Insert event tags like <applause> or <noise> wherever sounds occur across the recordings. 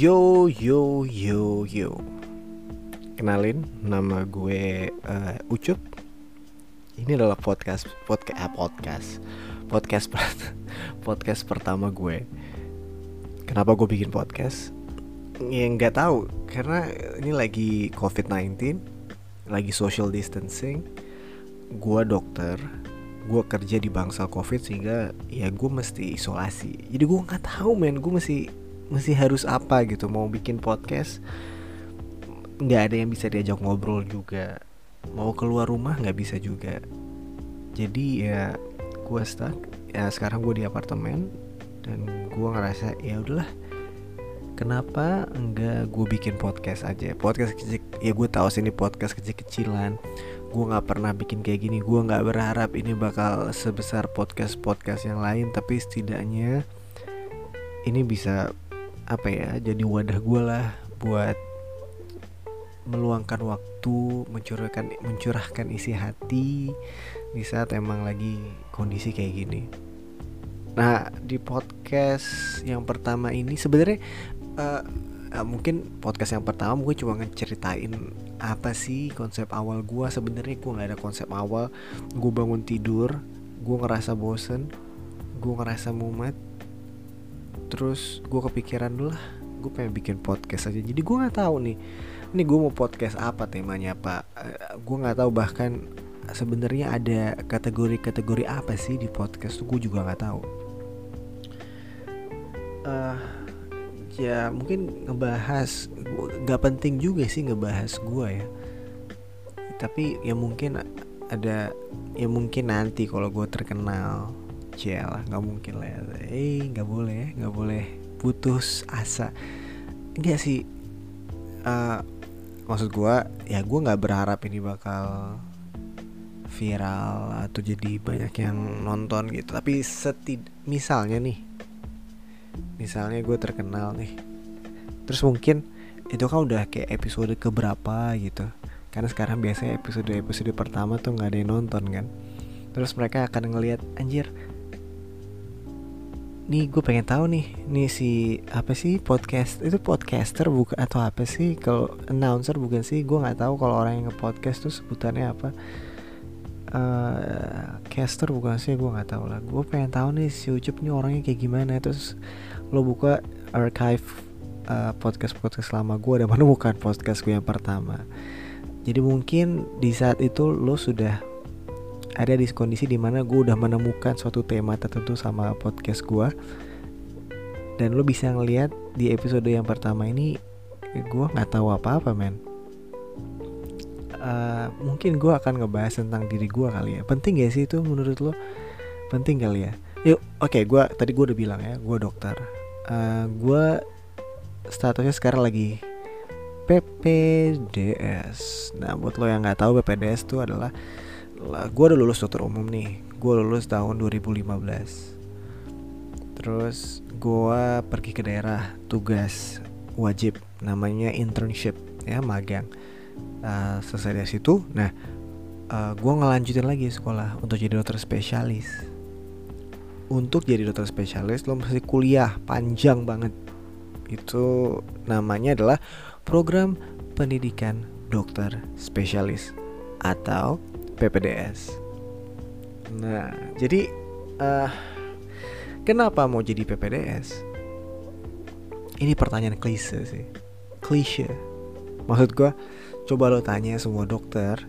Yo yo yo yo. Kenalin nama gue uh, Ucup. Ini adalah podcast podcast ah, podcast. Podcast <laughs> podcast pertama gue. Kenapa gue bikin podcast? Ya nggak tahu. Karena ini lagi COVID-19 Lagi social distancing. Gue dokter gue kerja di bangsal covid sehingga ya gue mesti isolasi. Jadi gue nggak tahu men. Gue mesti mesti harus apa gitu mau bikin podcast nggak ada yang bisa diajak ngobrol juga. Mau keluar rumah nggak bisa juga. Jadi ya gue stuck. Ya sekarang gue di apartemen dan gue ngerasa ya udahlah kenapa enggak gue bikin podcast aja? Podcast kecil ya gue tahu sih ini podcast kecil-kecilan. Gue nggak pernah bikin kayak gini. Gue nggak berharap ini bakal sebesar podcast podcast yang lain tapi setidaknya ini bisa apa ya jadi wadah gue lah buat meluangkan waktu mencurahkan mencurahkan isi hati di saat emang lagi kondisi kayak gini. Nah di podcast yang pertama ini sebenarnya uh, uh, mungkin podcast yang pertama gue cuma ngeceritain apa sih konsep awal gue sebenarnya gue nggak ada konsep awal. Gue bangun tidur gue ngerasa bosen gue ngerasa mumet terus gue kepikiran dulu lah gue pengen bikin podcast aja. Jadi gue nggak tahu nih ini gue mau podcast apa temanya apa uh, gue nggak tahu bahkan sebenarnya ada kategori-kategori apa sih di podcast tuh gue juga nggak tahu. Uh, ya mungkin ngebahas nggak penting juga sih ngebahas gue ya. Tapi ya mungkin ada ya mungkin nanti kalau gue terkenal lah nggak mungkin lah. Ya eh nggak boleh nggak boleh putus asa. Enggak sih uh, maksud gue ya gue nggak berharap ini bakal viral atau jadi banyak yang nonton gitu. Tapi setid misalnya nih misalnya gue terkenal nih terus mungkin itu kan udah kayak episode keberapa gitu. Karena sekarang biasanya episode episode pertama tuh nggak ada yang nonton kan. Terus mereka akan ngelihat anjir nih gue pengen tahu nih nih si apa sih podcast itu podcaster bukan atau apa sih? Kalau announcer bukan sih gue nggak tahu kalau orang yang nge podcast tuh sebutannya apa. Uh, caster bukan sih gue nggak tahu lah. Gue pengen tahu nih si Ucup nih orangnya kayak gimana. Terus lo buka archive uh, podcast podcast lama gue dan menemukan podcast gue yang pertama. Jadi mungkin di saat itu lo sudah ada di kondisi di mana gue udah menemukan suatu tema tertentu sama podcast gue dan lo bisa ngeliat di episode yang pertama ini gue nggak tahu apa-apa men. Uh, mungkin gue akan ngebahas tentang diri gue kali ya. Penting gak sih itu menurut lo penting kali ya? Yuk oke okay, gue tadi gue udah bilang ya gue dokter. Uh, eh, gue statusnya sekarang lagi PPDS. Nah buat lo yang nggak tahu PPDS itu adalah gue udah lulus dokter umum nih. Gue lulus tahun 2015. Terus gue pergi ke daerah tugas wajib namanya internship ya magang. Uh, selesai dari situ, nah uh, eh, gue ngelanjutin lagi sekolah untuk jadi dokter spesialis untuk jadi dokter spesialis lo mesti kuliah panjang banget itu namanya adalah program pendidikan dokter spesialis atau PPDS. Nah, jadi uh, kenapa mau jadi PPDS? Ini pertanyaan klise sih, klise. Maksud gue, coba lo tanya semua dokter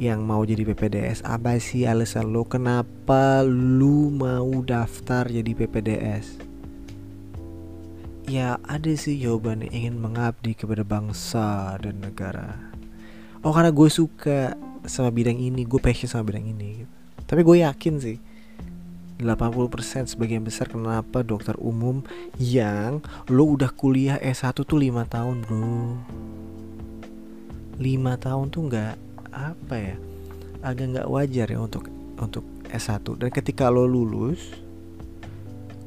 yang mau jadi PPDS apa sih alasan lo kenapa lu mau daftar jadi PPDS ya ada sih jawabannya ingin mengabdi kepada bangsa dan negara oh karena gue suka sama bidang ini gue passion sama bidang ini gitu. tapi gue yakin sih 80% sebagian besar kenapa dokter umum yang lo udah kuliah S1 tuh 5 tahun bro. 5 tahun tuh nggak apa ya agak nggak wajar ya untuk untuk S1 dan ketika lo lulus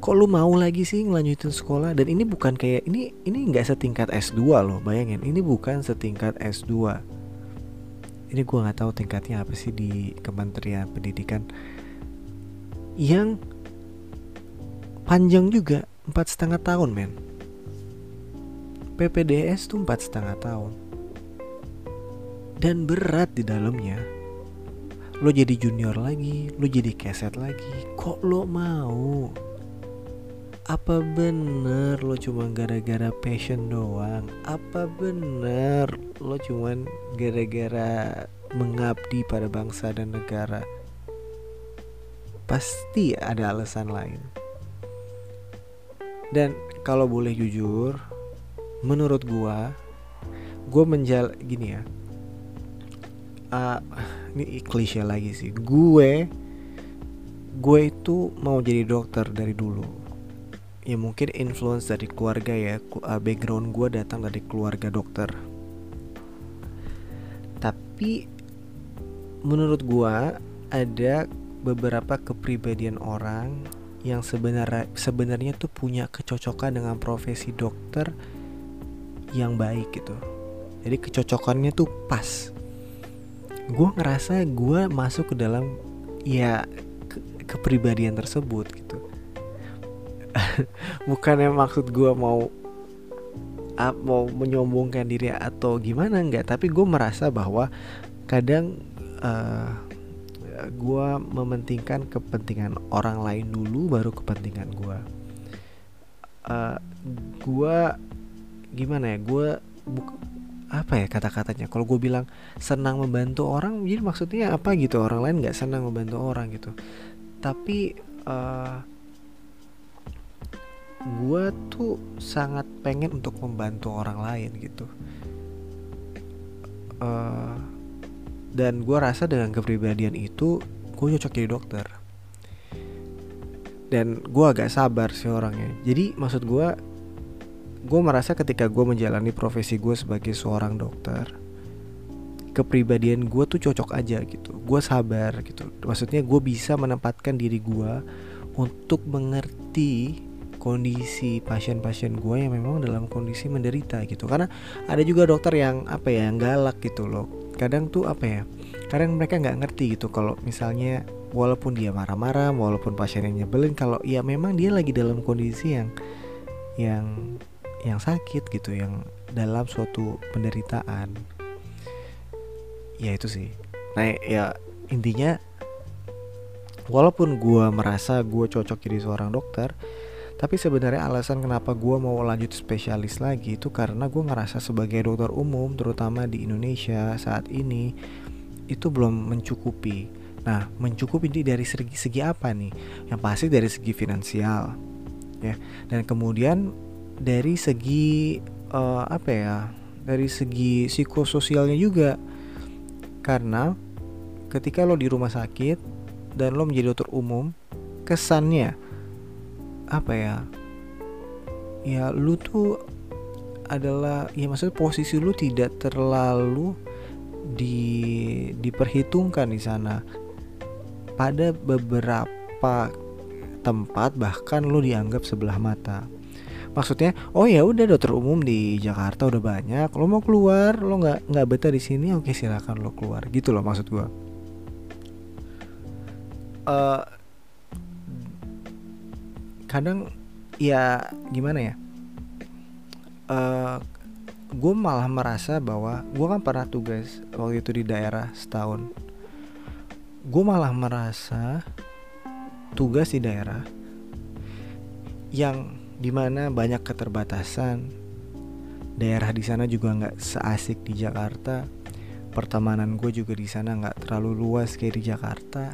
kok lo mau lagi sih ngelanjutin sekolah? Dan ini bukan kayak ini ini nggak setingkat S2 loh bayangin. Ini bukan setingkat S2 ini gue nggak tahu tingkatnya apa sih di Kementerian Pendidikan. Yang panjang juga empat setengah tahun men. PPDS tuh empat setengah tahun. Dan berat di dalamnya. Lo jadi junior lagi lo jadi keset lagi kok lo mau apa bener lo cuma gara-gara passion doang? Apa bener lo cuma gara-gara mengabdi pada bangsa dan negara? Pasti ada alasan lain. Dan kalau boleh jujur menurut gua gua menjal gini ya. Uh, ini klise lagi sih. Gue gue itu mau jadi dokter dari dulu ya mungkin influence dari keluarga ya. Uh, background gue datang dari keluarga dokter. Tapi menurut gue ada beberapa kepribadian orang yang sebenarnya sebenarnya tuh punya kecocokan dengan profesi dokter yang baik gitu. Jadi kecocokannya tuh pas. Gue ngerasa gue masuk ke dalam ya ke kepribadian tersebut <laughs> bukannya maksud gue mau uh, mau menyombongkan diri atau gimana enggak. Tapi gue merasa bahwa kadang uh, eh, gue mementingkan kepentingan orang lain dulu baru kepentingan gue uh, gue gimana ya gue apa ya kata-katanya? Kalau gue bilang senang membantu orang jadi maksudnya apa gitu? Orang lain nggak senang membantu orang gitu. Tapi uh, gue tuh sangat pengen untuk membantu orang lain gitu. Uh, dan gue rasa dengan kepribadian itu gue cocok jadi dokter. Dan gue agak sabar sih orangnya. Jadi maksud gue gue merasa ketika gue menjalani profesi gue sebagai seorang dokter kepribadian gue tuh cocok aja gitu. Gue sabar gitu. Maksudnya gue bisa menempatkan diri gue untuk mengerti kondisi pasien-pasien gue yang memang dalam kondisi menderita gitu. Karena ada juga dokter yang apa ya yang galak gitu loh. Kadang tuh apa ya kadang mereka nggak ngerti gitu kalau misalnya walaupun dia marah-marah walaupun pasiennya nyebelin kalau ya memang dia lagi dalam kondisi yang yang yang sakit gitu yang dalam suatu penderitaan. Ya itu sih. Nah ya intinya walaupun gue merasa gue cocok jadi seorang dokter tapi sebenarnya alasan kenapa gue mau lanjut spesialis lagi itu karena gue ngerasa sebagai dokter umum terutama di Indonesia saat ini itu belum mencukupi. Nah mencukupi ini dari segi segi apa nih? Yang pasti dari segi finansial ya. Dan kemudian dari segi uh, apa ya dari segi psikososialnya juga. Karena ketika lo di rumah sakit dan lo menjadi dokter umum kesannya apa ya? Ya lu tuh adalah ya maksudnya posisi lu tidak terlalu di diperhitungkan di sana. Pada beberapa tempat bahkan lu dianggap sebelah mata. Maksudnya oh ya udah dokter umum di Jakarta udah banyak lo mau keluar lo nggak nggak betah di sini oke silakan lo keluar. Gitu loh maksud gue uh, kadang ya gimana ya uh, eh, gue malah merasa bahwa gue kan pernah tugas waktu itu di daerah setahun. Gue malah merasa tugas di daerah yang di mana banyak keterbatasan. Daerah di sana juga nggak seasik di Jakarta. Pertemanan gue juga di sana nggak terlalu luas kayak di Jakarta.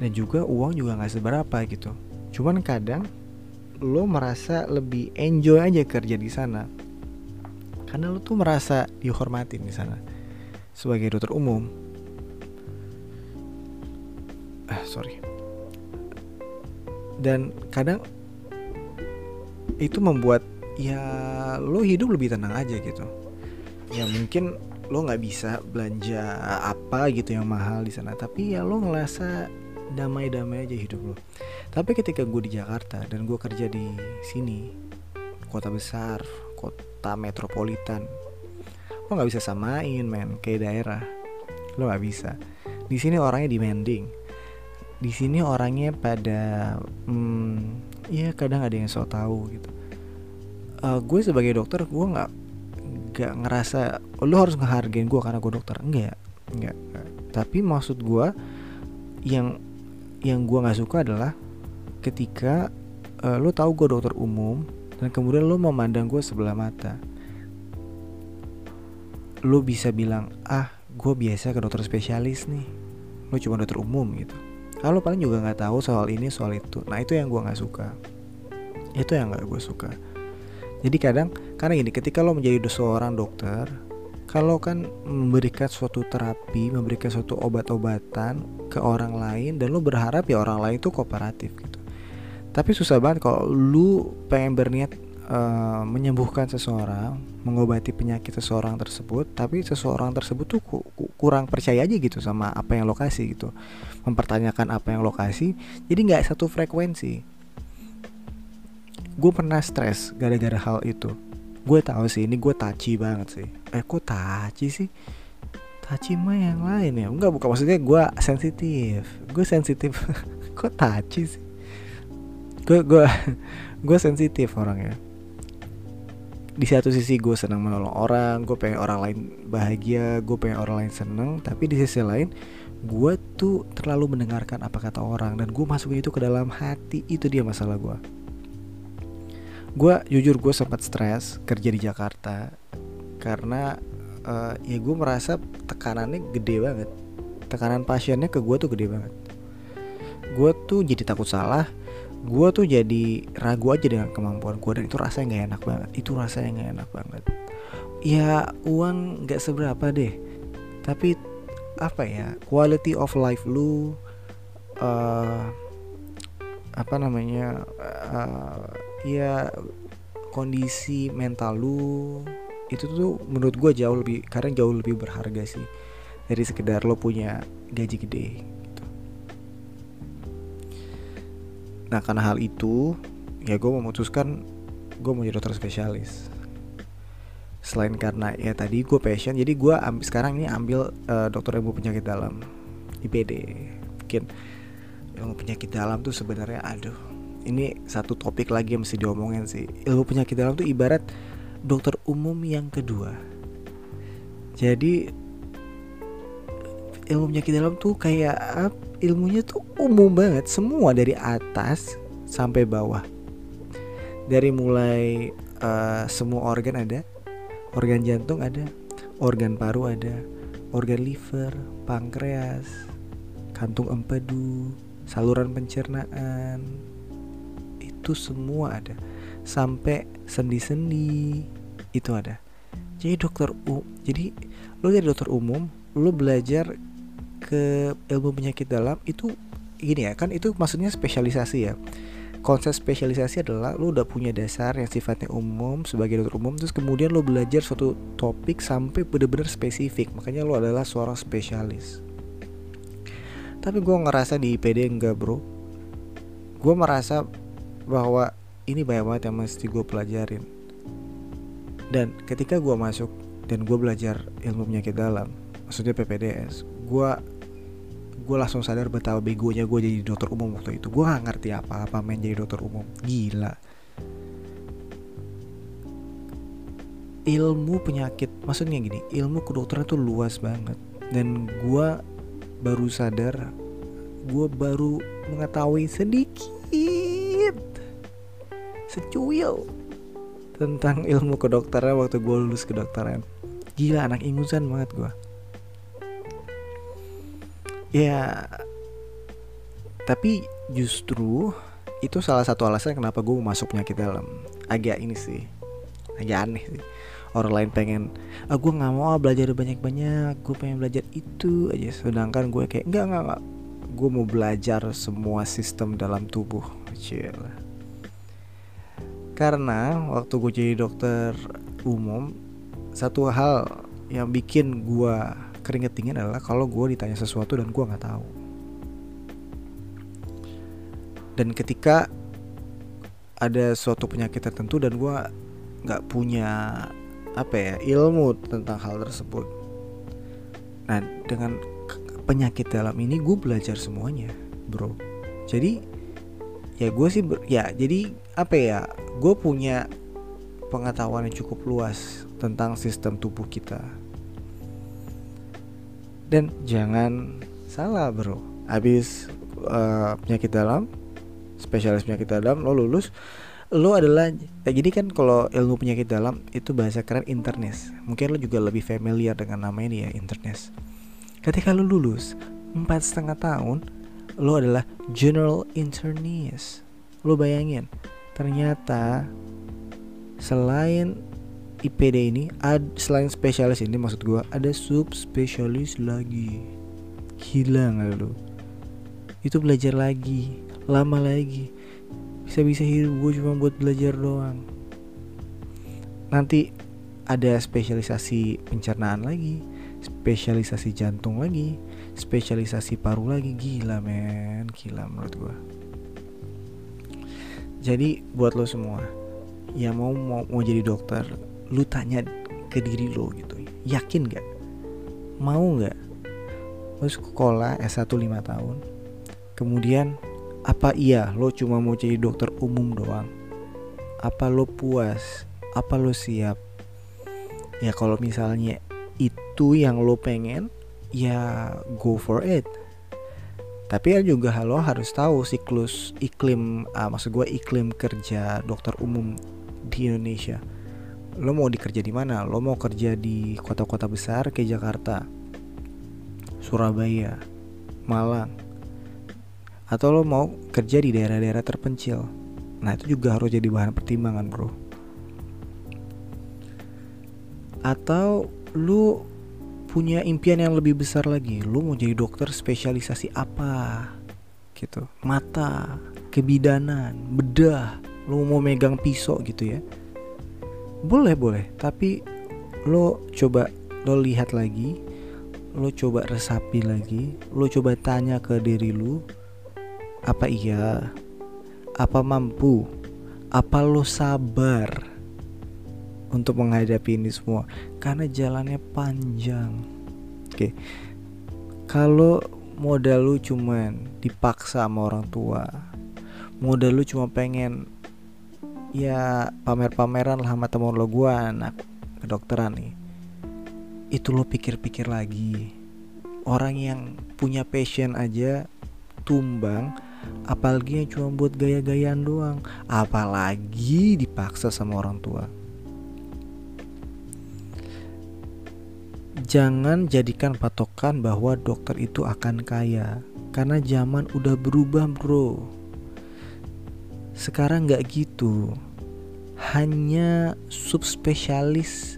Dan juga uang juga nggak seberapa gitu cuman kadang lo merasa lebih enjoy aja kerja di sana. Karena lo tuh merasa dihormatin di sana sebagai dokter umum. Ah sorry. Dan kadang itu membuat ya lo hidup lebih tenang aja gitu. Ya mungkin lo nggak bisa belanja apa gitu yang mahal di sana tapi ya lo ngerasa damai-damai aja hidup lo tapi ketika gue di Jakarta dan gue kerja di sini kota besar kota metropolitan lo nggak bisa samain men kayak daerah. Lo nggak bisa. Di sini orangnya demanding. Di sini orangnya pada hmm, ya kadang ada yang so tahu gitu. Uh, gue sebagai dokter gue nggak nggak ngerasa oh, lu harus ngehargain gue karena gue dokter. Enggak enggak tapi maksud gue yang yang gue nggak suka adalah ketika uh, lu tahu gue dokter umum dan kemudian lu memandang gue sebelah mata. Lu bisa bilang ah gue biasa ke dokter spesialis nih. Lu cuma dokter umum gitu. Kalau paling juga nggak tahu soal ini soal itu. Nah itu yang gue nggak suka. Itu yang nggak gue suka. Jadi kadang karena gini ketika lo menjadi seorang dokter kalau kan memberikan suatu terapi memberikan suatu obat-obatan ke orang lain dan lo berharap ya orang lain itu kooperatif gitu tapi susah banget kalau lu pengen berniat uh, menyembuhkan seseorang, mengobati penyakit seseorang tersebut, tapi seseorang tersebut tuh ku, kurang percaya aja gitu sama apa yang lokasi gitu, mempertanyakan apa yang lokasi, jadi nggak satu frekuensi. Gue pernah stres gara-gara hal itu. Gue tahu sih ini gue taci banget sih. Eh kok taci sih? Taci mah yang lain ya? Enggak bukan maksudnya gue sensitif. Gue sensitif. <laughs> kok taci sih? Gue gue <laughs> gue sensitif orangnya di satu sisi gue senang menolong orang gue pengen orang lain bahagia gue pengen orang lain seneng tapi di sisi lain gue tuh terlalu mendengarkan apa kata orang dan gue masukin itu ke dalam hati itu dia masalah gue gue jujur gue sempat stres kerja di Jakarta karena uh, ya gue merasa tekanannya gede banget. Tekanan pasiennya ke gue tuh gede banget. Gue tuh jadi takut salah gue tuh jadi ragu aja dengan kemampuan gue dan itu rasanya nggak enak banget itu rasanya nggak enak banget. Ya uang nggak seberapa deh tapi apa ya quality of life lu uh, apa namanya uh, ya kondisi mental lu itu tuh menurut gue jauh lebih karena jauh lebih berharga sih dari sekedar lo punya gaji gede nah karena hal itu ya gue memutuskan gue mau jadi dokter spesialis. Selain karena ya tadi gue passion jadi gue sekarang ini ambil uh, dokter ilmu penyakit dalam IPD mungkin ilmu penyakit dalam tuh sebenarnya aduh ini satu topik lagi yang mesti diomongin sih. Ilmu penyakit dalam tuh ibarat dokter umum yang kedua. Jadi ilmu penyakit dalam tuh kayak ilmunya tuh umum banget. Semua dari atas sampai bawah. Dari mulai uh, semua organ ada. Organ jantung ada organ paru ada organ liver pankreas kantung empedu saluran pencernaan itu semua ada. Sampai sendi-sendi itu ada. Jadi dokter u jadi lo jadi dokter umum lo belajar ke ilmu penyakit dalam itu gini ya kan itu maksudnya spesialisasi ya. Konsep spesialisasi adalah lo udah punya dasar yang sifatnya umum sebagai dokter umum terus kemudian lo belajar suatu topik sampai bener-bener spesifik. Makanya lo adalah seorang spesialis. Tapi gue ngerasa di IPD enggak bro. Gue merasa bahwa ini banyak banget yang mesti gue pelajarin. Dan ketika gue masuk dan gue belajar ilmu penyakit dalam maksudnya PPDS gue gue langsung sadar betapa begonya gue jadi dokter umum waktu itu. Gue gak ngerti apa-apa main jadi dokter umum. Gila. Ilmu penyakit maksudnya gini ilmu kedokteran tuh luas banget. Dan gue baru sadar gue baru mengetahui sedikit secuil. Tentang ilmu kedokteran waktu gue lulus kedokteran. Gila anak ingusan banget gue ya tapi justru itu salah satu alasan kenapa gue masuk penyakit dalam. Agak ini sih agak aneh sih. Orang lain pengen ah gue nggak mau belajar banyak banyak gue pengen belajar itu aja. Sedangkan gue kayak enggak enggak, gue mau belajar semua sistem dalam tubuh. Cil. Karena waktu gue jadi dokter umum satu hal yang bikin gue keringet dingin adalah kalau gue ditanya sesuatu dan gue nggak tahu. Dan ketika ada suatu penyakit tertentu dan gue nggak punya apa ya ilmu tentang hal tersebut. Nah dengan penyakit dalam ini gue belajar semuanya bro. Jadi ya gue sih ber, ya jadi apa ya gue punya pengetahuan yang cukup luas tentang sistem tubuh kita. Dan jangan salah bro, habis uh, penyakit dalam, spesialis penyakit dalam, lo lulus, lo adalah ya jadi kan kalau ilmu penyakit dalam itu bahasa keren internis. Mungkin lo juga lebih familiar dengan nama ini ya internis. Ketika lo lulus empat setengah tahun, lo adalah general internist. Lo bayangin, ternyata selain IPD ini ad, selain spesialis ini maksud gue ada subspesialis lagi. Gila nggak lu? Itu belajar lagi lama lagi. Bisa-bisa hidup gue cuma buat belajar doang. Nanti ada spesialisasi pencernaan lagi spesialisasi jantung lagi. Spesialisasi paru lagi. Gila men. Gila menurut gue jadi buat lo semua yang mau mau, mau jadi dokter lu tanya ke diri lo gitu. Yakin gak mau nggak? Lu sekolah S1 5 tahun kemudian apa iya lo cuma mau jadi dokter umum doang? Apa lo puas? Apa lo siap? Ya kalau misalnya itu yang lo pengen ya go for it. Tapi ya juga lo harus tahu siklus iklim uh, maksud gue iklim kerja dokter umum di Indonesia. Lo mau dikerja di mana? Lo mau kerja di kota-kota besar kayak Jakarta Surabaya Malang. Atau lo mau kerja di daerah-daerah terpencil. Nah itu juga harus jadi bahan pertimbangan bro. Atau lu punya impian yang lebih besar lagi. Lu mau jadi dokter spesialisasi apa? Gitu. Mata kebidanan bedah. Lu mau megang pisau gitu ya? Boleh boleh. Tapi lo coba lo lihat lagi. Lo coba resapi lagi. Lo coba tanya ke diri lo apa iya? Apa mampu? Apa lo sabar untuk menghadapi ini semua. Karena jalannya panjang. Oke. Kalau modal lu cuman dipaksa sama orang tua modal lu cuma pengen ya pamer-pameran lah sama temen lo gue anak kedokteran nih itu lo pikir-pikir lagi. Orang yang punya passion aja tumbang apalagi yang cuma buat gaya-gayaan doang. Apalagi dipaksa sama orang tua jangan jadikan patokan bahwa dokter itu akan kaya karena zaman udah berubah bro sekarang nggak gitu hanya subspesialis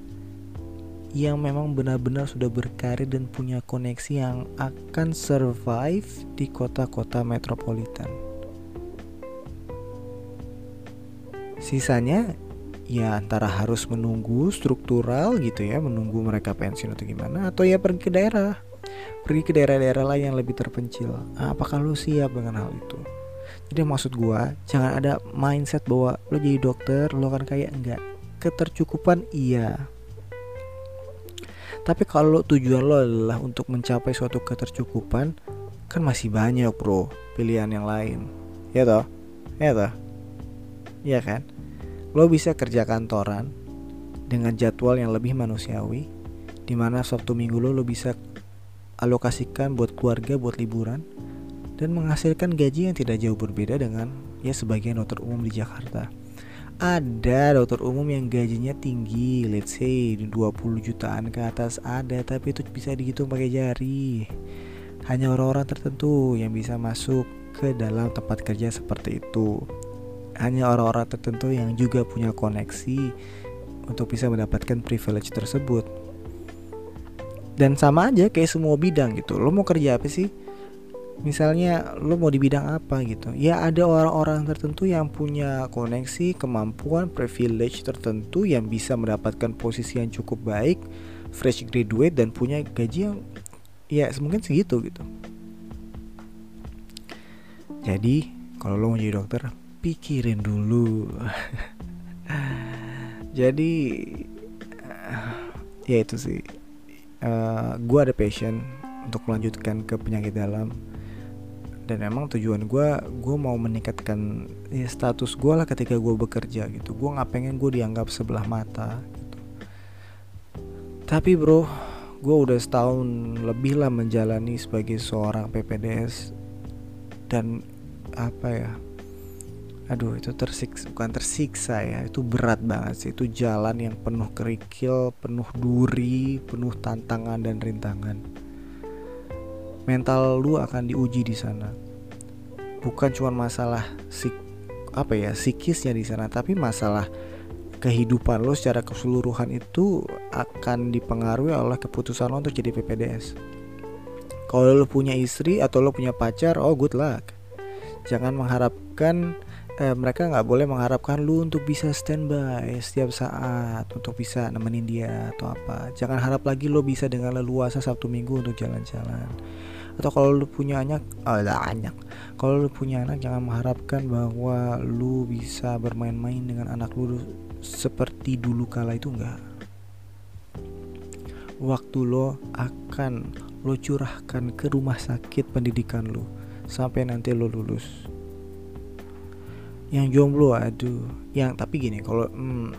yang memang benar-benar sudah berkarir dan punya koneksi yang akan survive di kota-kota metropolitan. Sisanya ya antara harus menunggu struktural gitu ya, menunggu mereka pensiun atau gimana atau ya pergi ke daerah. Pergi ke daerah-daerah lain yang lebih terpencil. Apakah lu siap dengan hal itu? jadi maksud gue jangan ada mindset bahwa lo jadi dokter lo kan kayak enggak. Ketercukupan iya. Tapi kalau tujuan lo adalah untuk mencapai suatu ketercukupan kan masih banyak bro pilihan yang lain. Ya toh? Ya toh? Ya kan lo bisa kerja kantoran dengan jadwal yang lebih manusiawi di mana Sabtu Minggu lo lo bisa alokasikan buat keluarga buat liburan dan menghasilkan gaji yang tidak jauh berbeda dengan ya sebagian dokter umum di Jakarta. Ada dokter umum yang gajinya tinggi, let's say 20 jutaan ke atas ada, tapi itu bisa dihitung pakai jari. Hanya orang-orang tertentu yang bisa masuk ke dalam tempat kerja seperti itu. Hanya orang-orang tertentu yang juga punya koneksi untuk bisa mendapatkan privilege tersebut. Dan sama aja kayak semua bidang gitu. Lo mau kerja apa sih? misalnya lo mau di bidang apa gitu ya ada orang-orang tertentu yang punya koneksi kemampuan privilege tertentu yang bisa mendapatkan posisi yang cukup baik fresh graduate dan punya gaji yang ya mungkin segitu gitu jadi kalau lo mau jadi dokter pikirin dulu. Jadi ya itu sih. Uh, eh, gue ada passion untuk melanjutkan ke penyakit dalam. Dan emang tujuan gue gue mau meningkatkan ya, status gue lah ketika gue bekerja gitu. Gue nggak pengen gue dianggap sebelah mata gitu. tapi bro gue udah setahun lebih lah menjalani sebagai seorang PPDS dan apa ya aduh itu tersiksa bukan tersiksa ya itu berat banget sih. Itu jalan yang penuh kerikil penuh duri penuh tantangan dan rintangan. Mental lu akan diuji di sana. Bukan cuma masalah sik apa ya psikisnya di sana tapi masalah kehidupan lo secara keseluruhan itu akan dipengaruhi oleh keputusan lo untuk jadi PPDS kalau lo punya istri atau lo punya pacar oh good luck. Jangan mengharapkan eh, mereka nggak boleh mengharapkan lu untuk bisa standby setiap saat untuk bisa nemenin dia atau apa. Jangan harap lagi lo bisa dengan leluasa sabtu minggu untuk jalan-jalan. Atau kalau lu punya anak oh, anak. Kalau lu punya anak jangan mengharapkan bahwa lu bisa bermain-main dengan anak lu seperti dulu kala itu enggak waktu lo akan lo curahkan ke rumah sakit pendidikan lo sampai nanti lo lulus yang jomblo aduh. Yang tapi gini kalau hmm,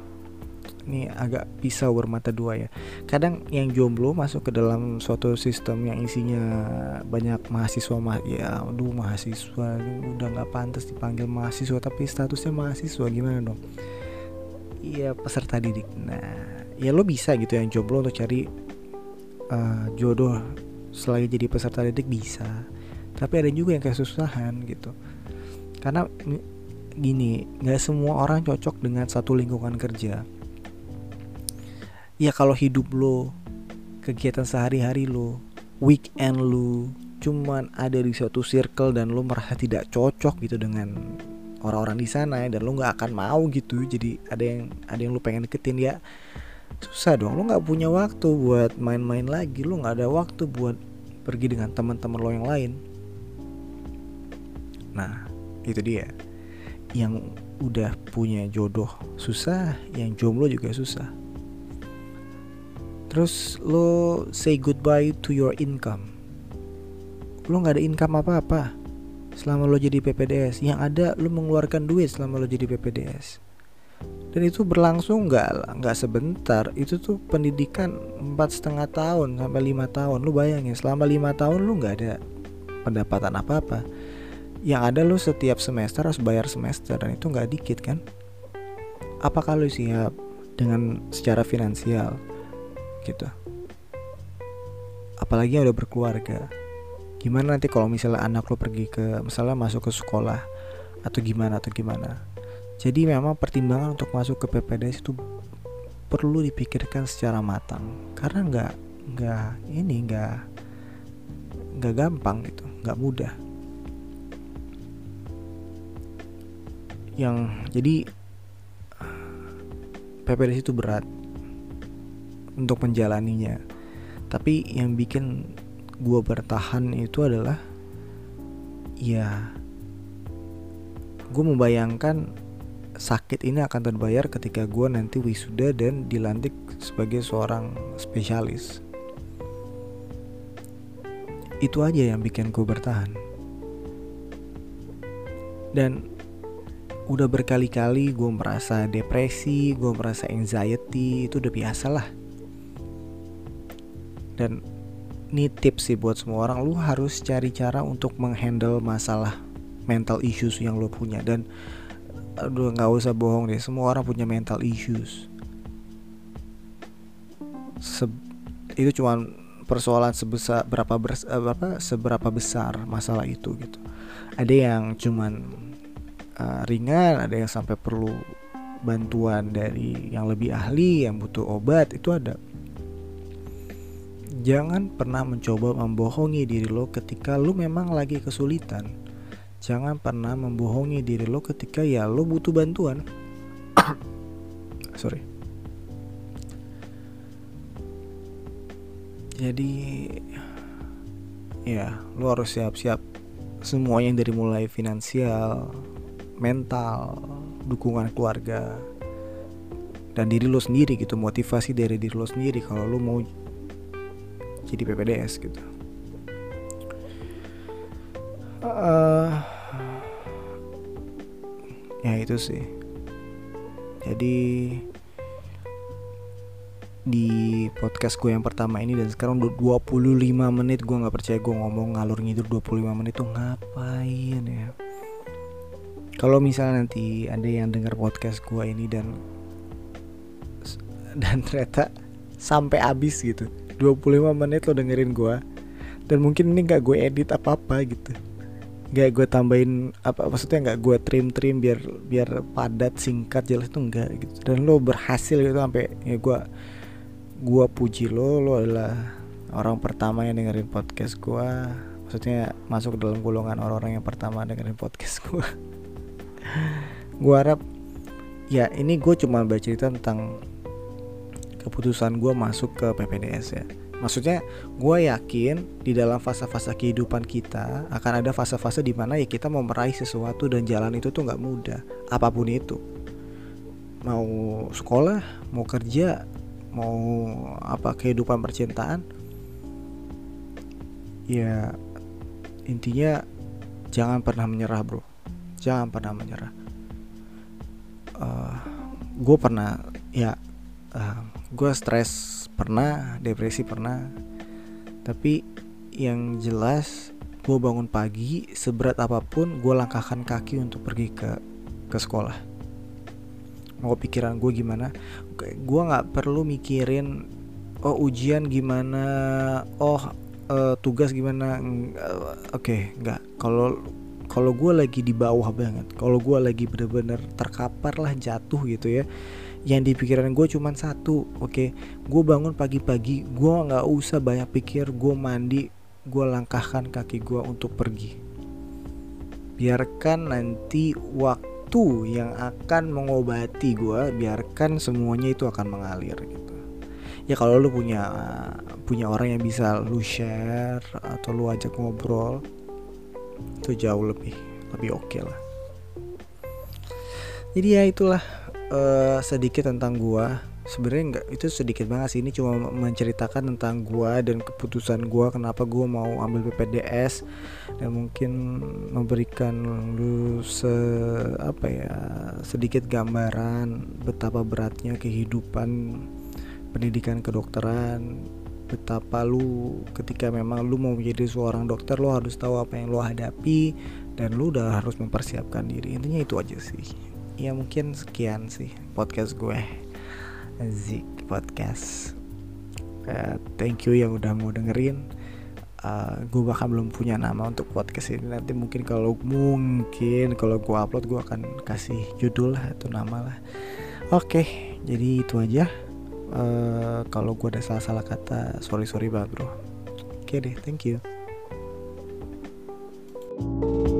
ini agak pisau bermata dua ya. Kadang yang jomblo masuk ke dalam suatu sistem yang isinya banyak mahasiswa mah ya aduh mahasiswa udah nggak pantas dipanggil mahasiswa tapi statusnya mahasiswa gimana dong? Iya peserta didik. Nah ya lo bisa gitu yang jomblo untuk cari uh, jodoh selagi jadi peserta didik bisa. Tapi ada juga yang kesusahan gitu. Karena gini nggak semua orang cocok dengan satu lingkungan kerja. Ya kalau hidup lo kegiatan sehari-hari lo weekend lo cuman ada di suatu circle dan lo merasa tidak cocok gitu dengan orang-orang di sana dan lo nggak akan mau gitu jadi ada yang ada yang lo pengen deketin ya susah dong. Lo nggak punya waktu buat main-main lagi lo nggak ada waktu buat pergi dengan teman-teman lo yang lain. Nah itu dia yang udah punya jodoh susah, yang jomblo juga susah. Terus lo say goodbye to your income. Lo nggak ada income apa-apa selama lo jadi PPDS. Yang ada lo mengeluarkan duit selama lo jadi PPDS. Dan itu berlangsung nggak nggak sebentar. Itu tuh pendidikan empat setengah tahun sampai lima tahun. Lo bayangin selama lima tahun lo nggak ada pendapatan apa-apa yang ada lo setiap semester harus bayar semester dan itu nggak dikit kan? Apakah lo siap dengan secara finansial? Gitu. Apalagi yang udah berkeluarga. Gimana nanti kalau misalnya anak lo pergi ke misalnya masuk ke sekolah atau gimana atau gimana? Jadi memang pertimbangan untuk masuk ke PPDS itu perlu dipikirkan secara matang. Karena nggak nggak ini nggak nggak gampang gitu nggak mudah yang jadi PPDS itu berat untuk menjalaninya. Tapi yang bikin gue bertahan itu adalah ya gue membayangkan sakit ini akan terbayar ketika gue nanti wisuda dan dilantik sebagai seorang spesialis. Itu aja yang bikin gue bertahan. Dan udah berkali-kali gue merasa depresi, gue merasa anxiety, itu udah biasa lah. Dan ini tips sih buat semua orang, lu harus cari cara untuk menghandle masalah mental issues yang lu punya dan aduh nggak usah bohong deh, semua orang punya mental issues. Se itu cuma persoalan sebesar berapa berapa seberapa besar masalah itu gitu. Ada yang cuman uh, ringan, ada yang sampai perlu bantuan dari yang lebih ahli, yang butuh obat, itu ada. Jangan pernah mencoba membohongi diri lo ketika lo memang lagi kesulitan. Jangan pernah membohongi diri lo ketika ya lo butuh bantuan. <coughs> Sorry. Jadi ya lo harus siap-siap semuanya dari mulai finansial, mental, dukungan keluarga, dan diri lo sendiri gitu, motivasi dari diri lo sendiri kalau lo mau jadi PPDS gitu. uh, ya itu sih jadi di podcast gue yang pertama ini dan sekarang udah 25 menit gue nggak percaya gue ngomong ngalur ngidur 25 menit tuh ngapain ya kalau misalnya nanti ada yang dengar podcast gue ini dan dan ternyata sampai habis gitu 25 menit lo dengerin gue dan mungkin ini nggak gue edit apa apa gitu. Nggak gue tambahin apa maksudnya nggak gue trim trim biar biar padat singkat jelas itu enggak gitu. Dan lo berhasil gitu sampai ya gue gua puji lo lo adalah orang pertama yang dengerin podcast gua. Maksudnya masuk dalam golongan orang-orang yang pertama dengerin podcast gua <laughs> gua harap ya ini gue cuma bercerita tentang keputusan gue masuk ke PPDS ya. Maksudnya gue yakin di dalam fase-fase kehidupan kita akan ada fase-fase di mana ya kita mau meraih sesuatu dan jalan itu tuh nggak mudah. Apa pun itu. Mau sekolah mau kerja mau apa kehidupan percintaan ya intinya jangan pernah menyerah bro jangan pernah menyerah. Uh, eh, gue pernah ya uh, eh, gue stres pernah depresi pernah. Tapi yang jelas gue bangun pagi seberat apa pun gue langkahkan kaki untuk pergi ke ke sekolah. Mau pikiran gue gimana? Gue nggak perlu mikirin oh ujian gimana oh uh, tugas gimana oke okay, nggak. Kalau kalau gue lagi di bawah banget kalau gue lagi bener-bener terkapar lah jatuh gitu ya yang di pikiran gue cuma satu oke okay? gue bangun pagi-pagi gue nggak usah banyak pikir gue mandi gue langkahkan kaki gue untuk pergi biarkan nanti waktu waktu yang akan mengobati gue biarkan semuanya itu akan mengalir gitu ya kalau lu punya punya orang yang bisa lu share atau lu ajak ngobrol itu jauh lebih lebih oke okay lah. Jadi ya itulah uh, sedikit tentang gua. Sebenarnya nggak itu sedikit banget sih. Ini cuma menceritakan tentang gua dan keputusan gua kenapa gua mau ambil PPDS dan mungkin memberikan lu se apa ya sedikit gambaran betapa beratnya kehidupan pendidikan kedokteran betapa lu ketika memang lu mau menjadi seorang dokter lu harus tahu apa yang lu hadapi dan lu udah harus mempersiapkan diri. Intinya itu aja sih. Ya mungkin sekian sih podcast gue. Zik Podcast. Uh, Thank you yang udah mau dengerin. Uh, Gue bahkan belum punya nama untuk podcast ini. Nanti mungkin kalau mungkin kalau gue upload gue akan kasih judul lah atau nama lah. Oke okay, jadi itu aja uh, Kalau gue ada salah-salah kata sorry-sorry banget bro. Oke okay deh thank you thank you